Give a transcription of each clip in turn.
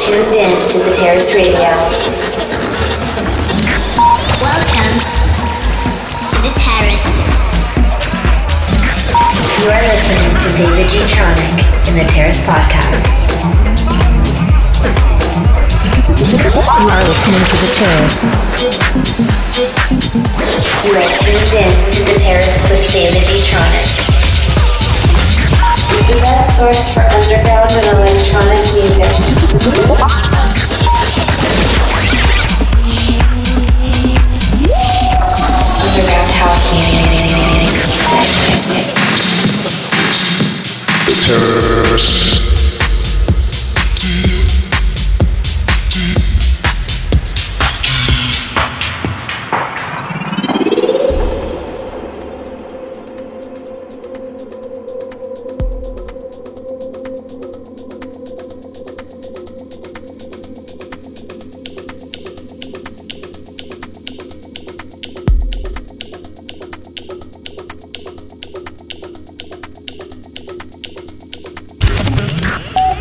tuned in to the Terrace Radio. Welcome to the terrace. You are listening to David Gtronic in the Terrace Podcast. You are listening to the terrace. You are tuned in to the Terrace with David Gtronic. The best source for underground and electronic music. Underground house music.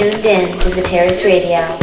Tuned in to the Terrace Radio.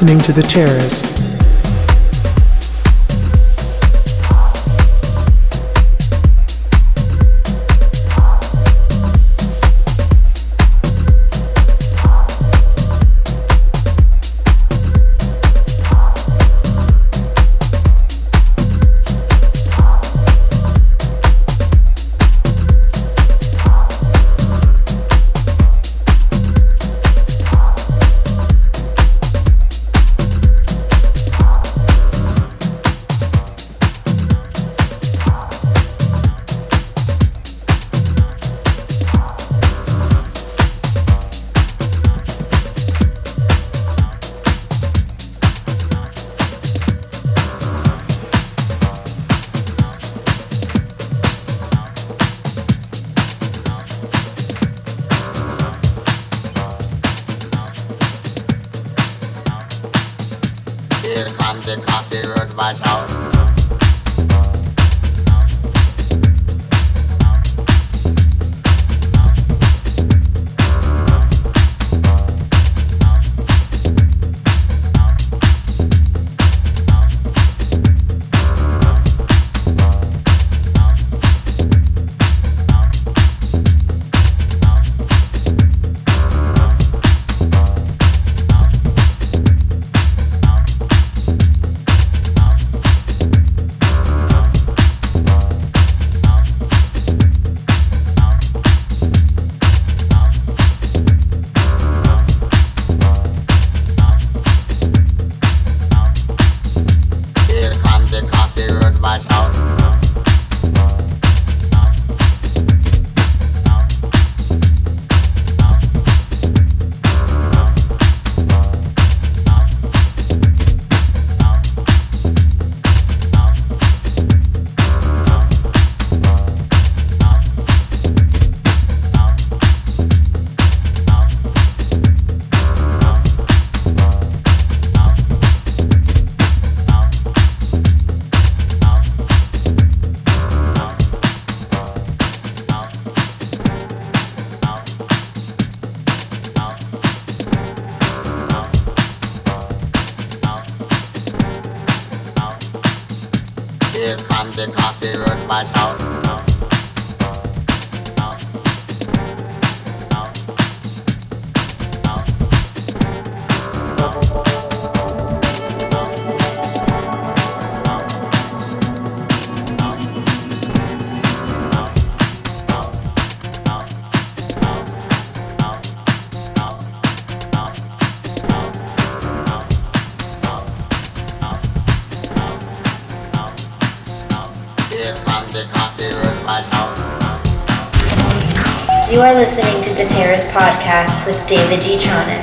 Listening to The Terrace. David. Tronic.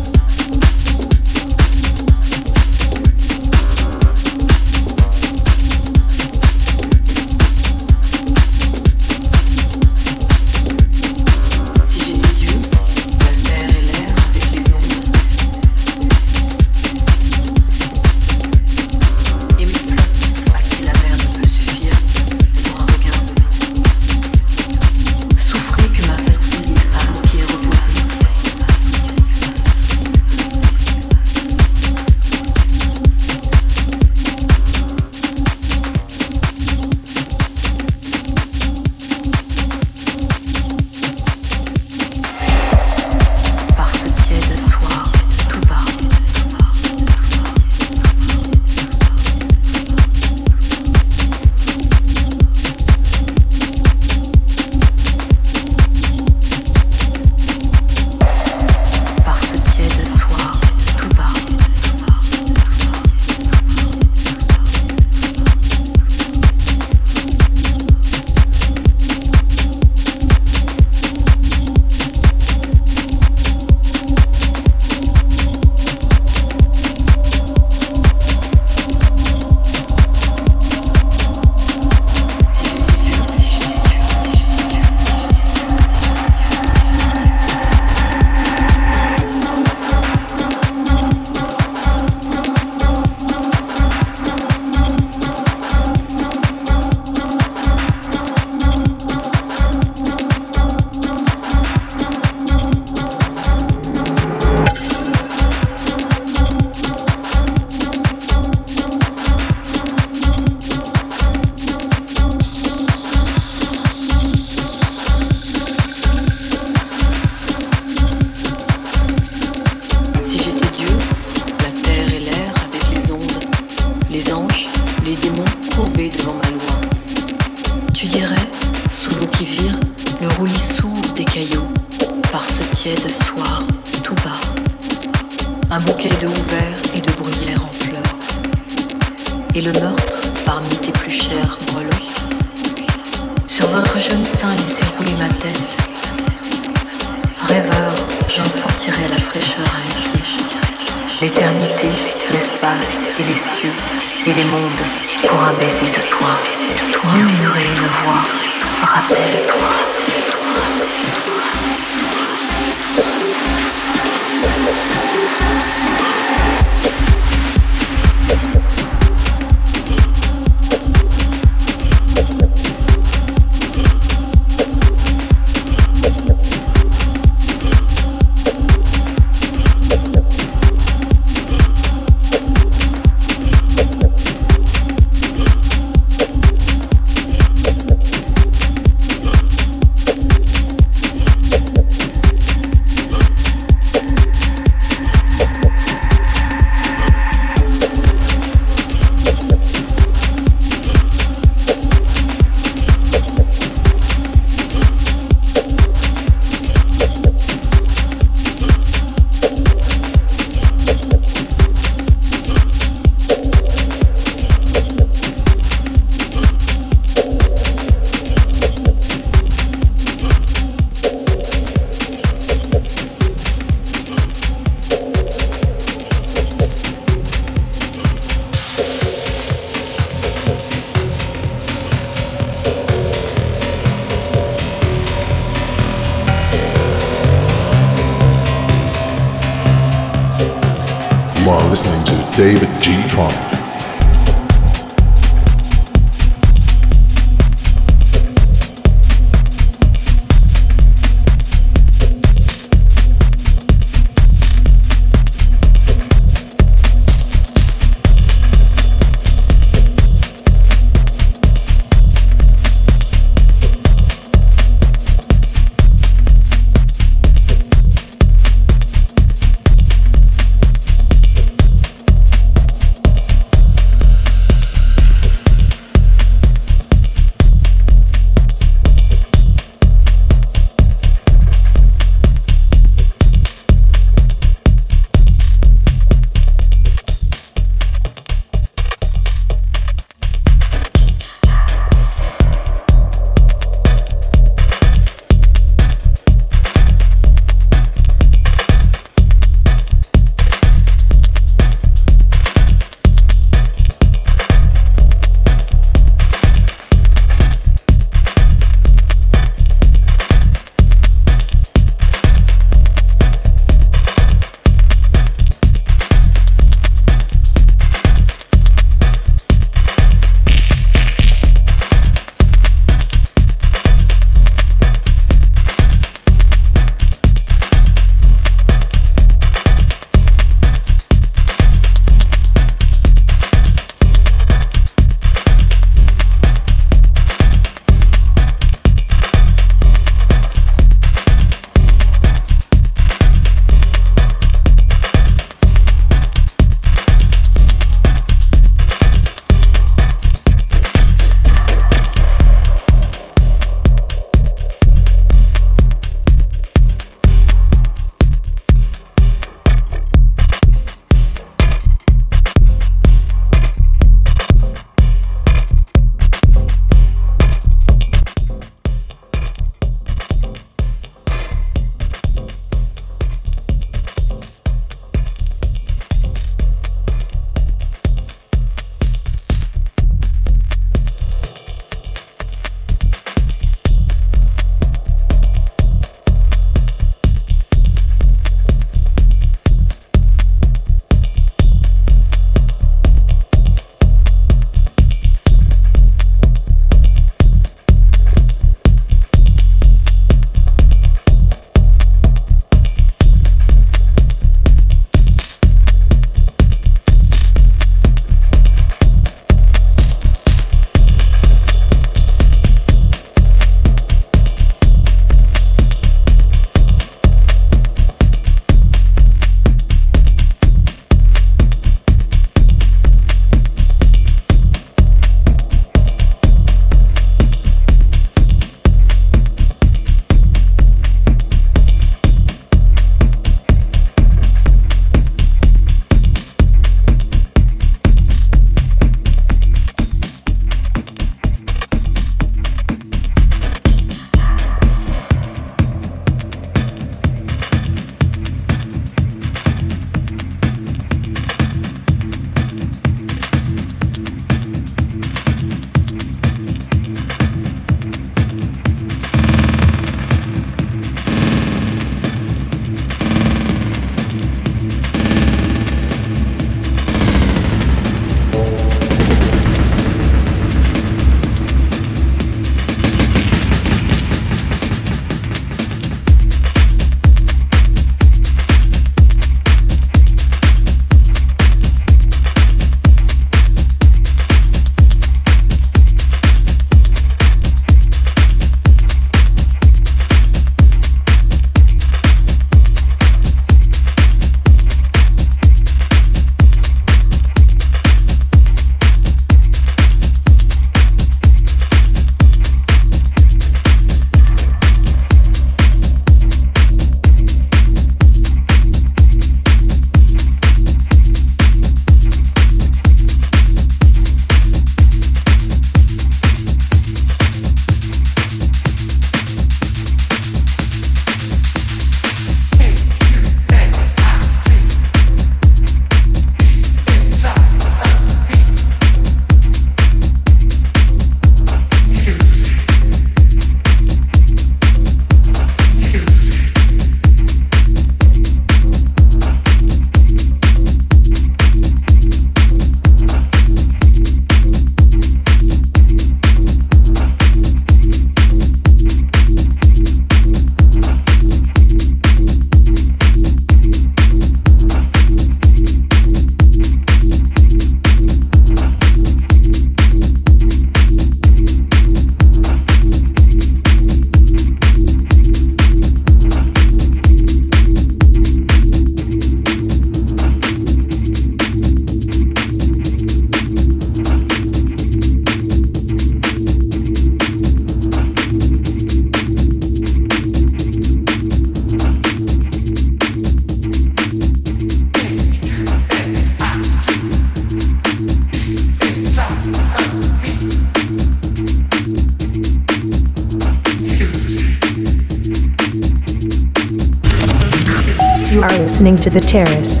The Terrace.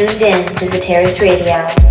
Tuned in to the Terrace Radio.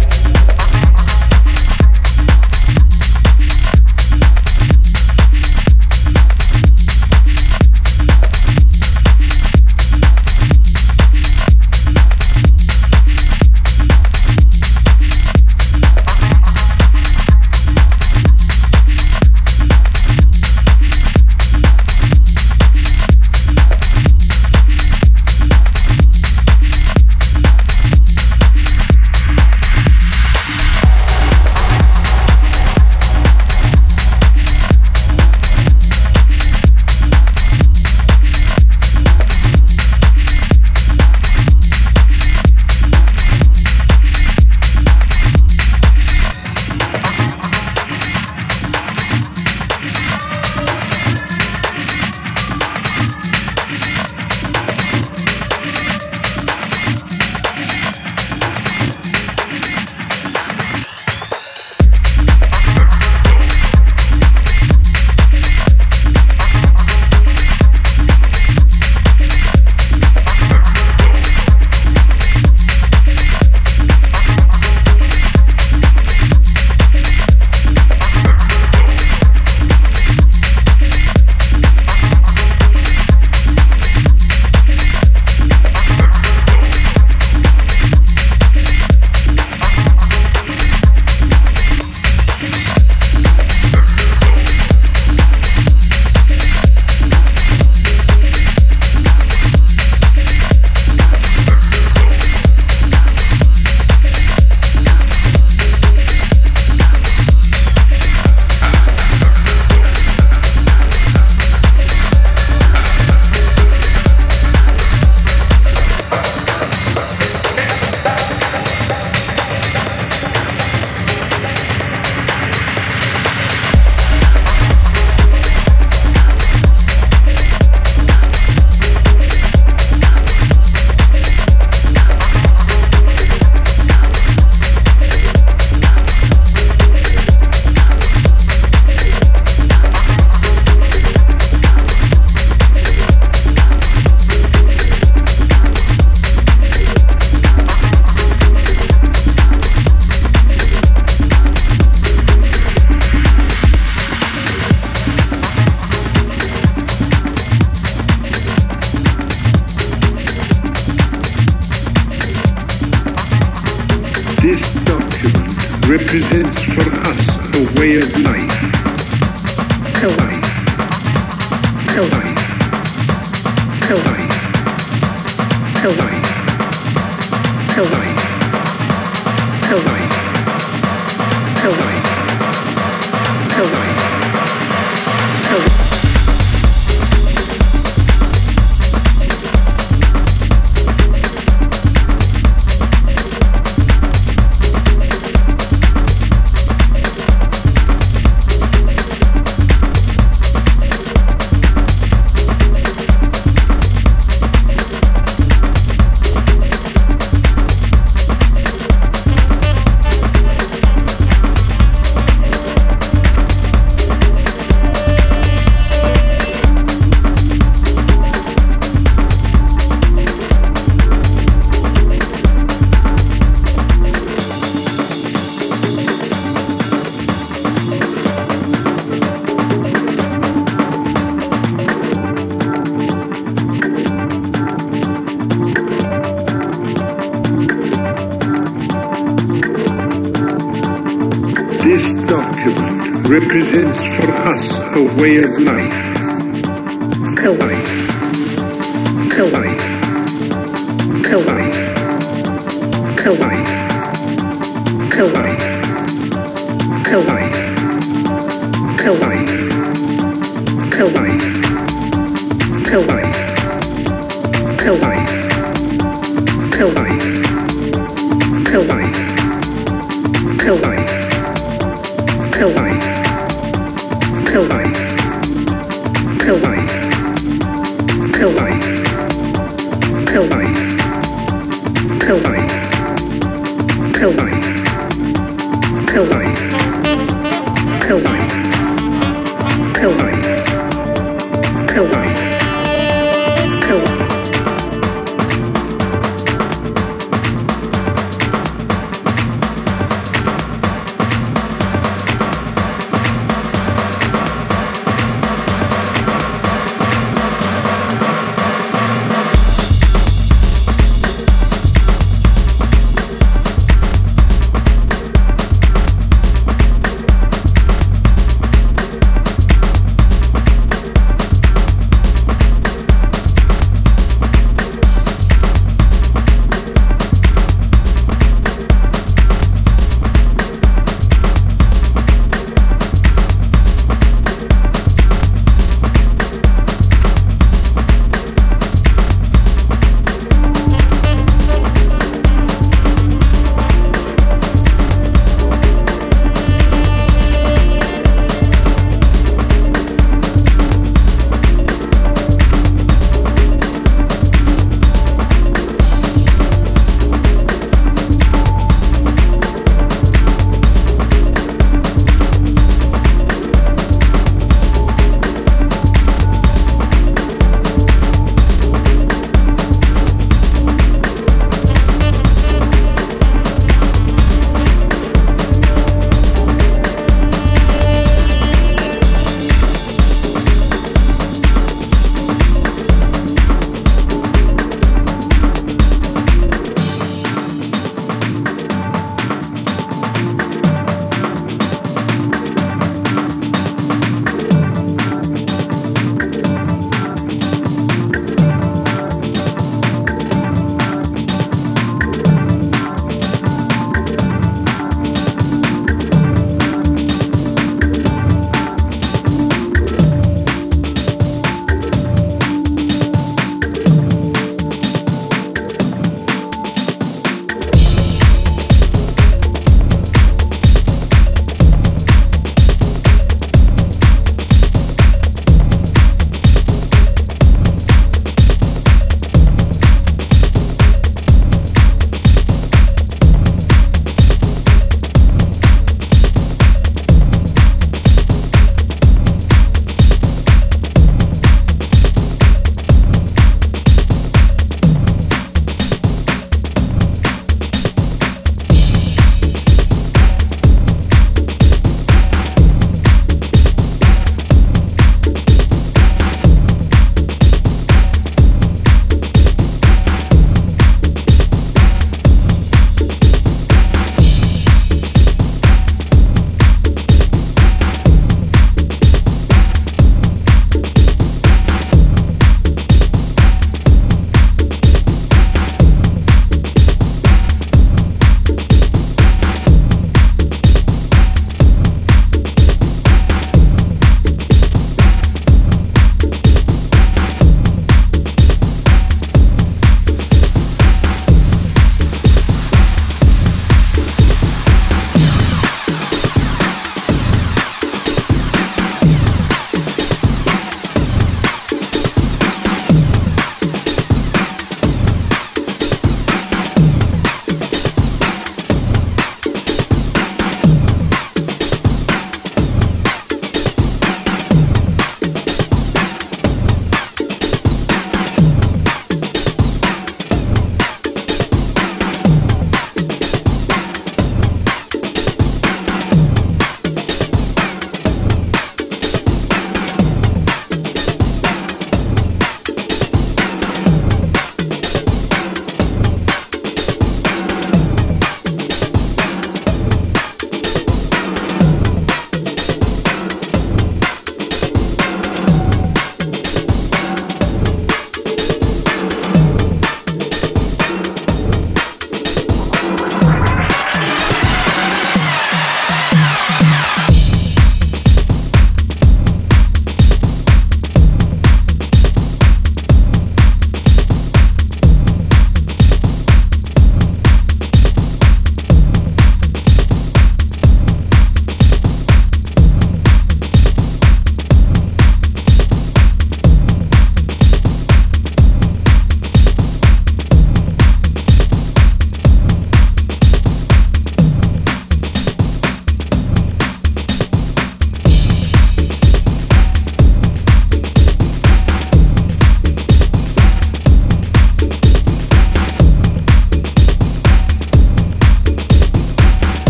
represents for us a way of life. A life. A life. A life. A life. A life. A life. Life.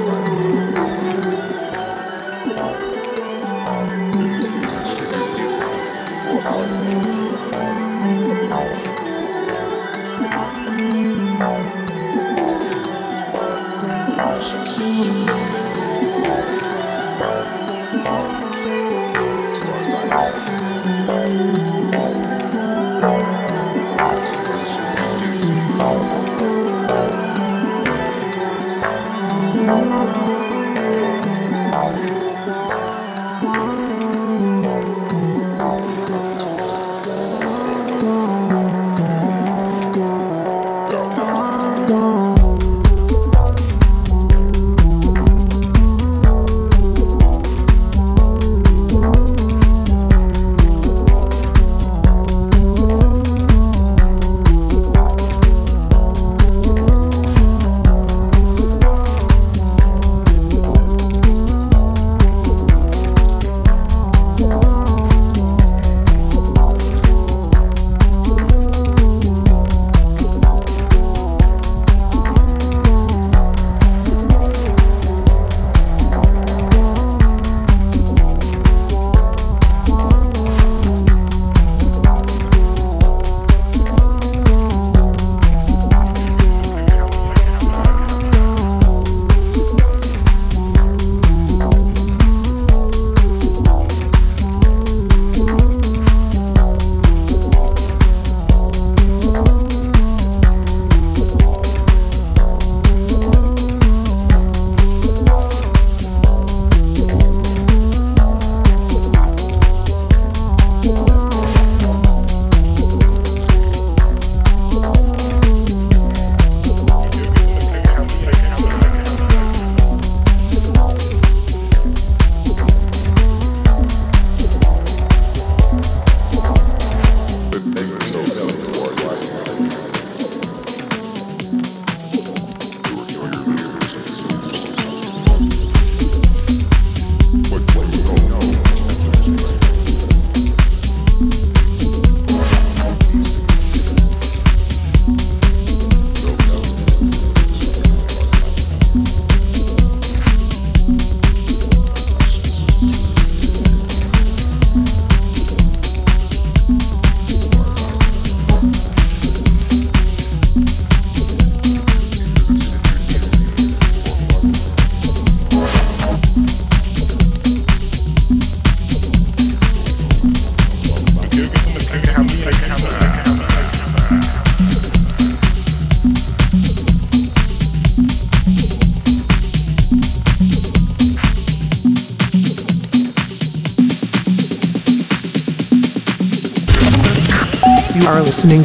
Lord.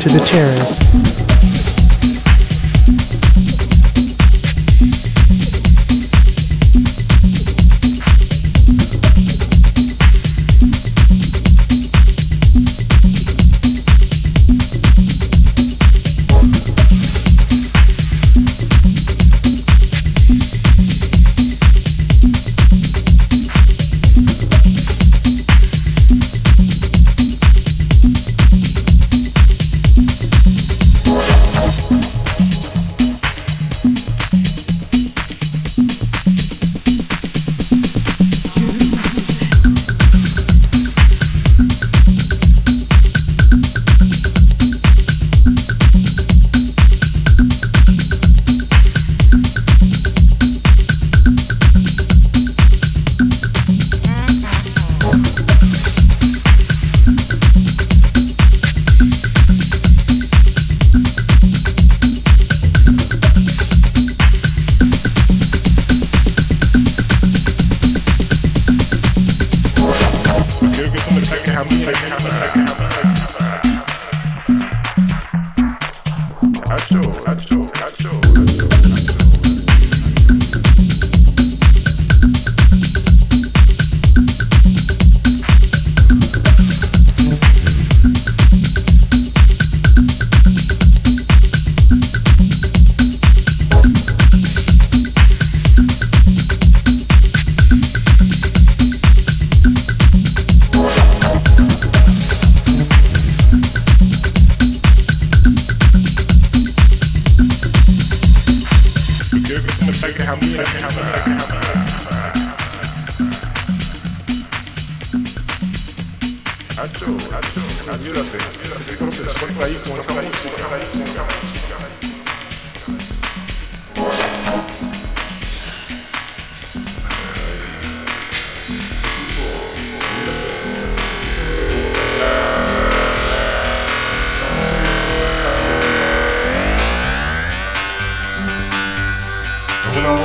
To The Terrace. Basic, basic, basic, basic, basic, basic, basic, basic, basic, basic, basic, basic, basic,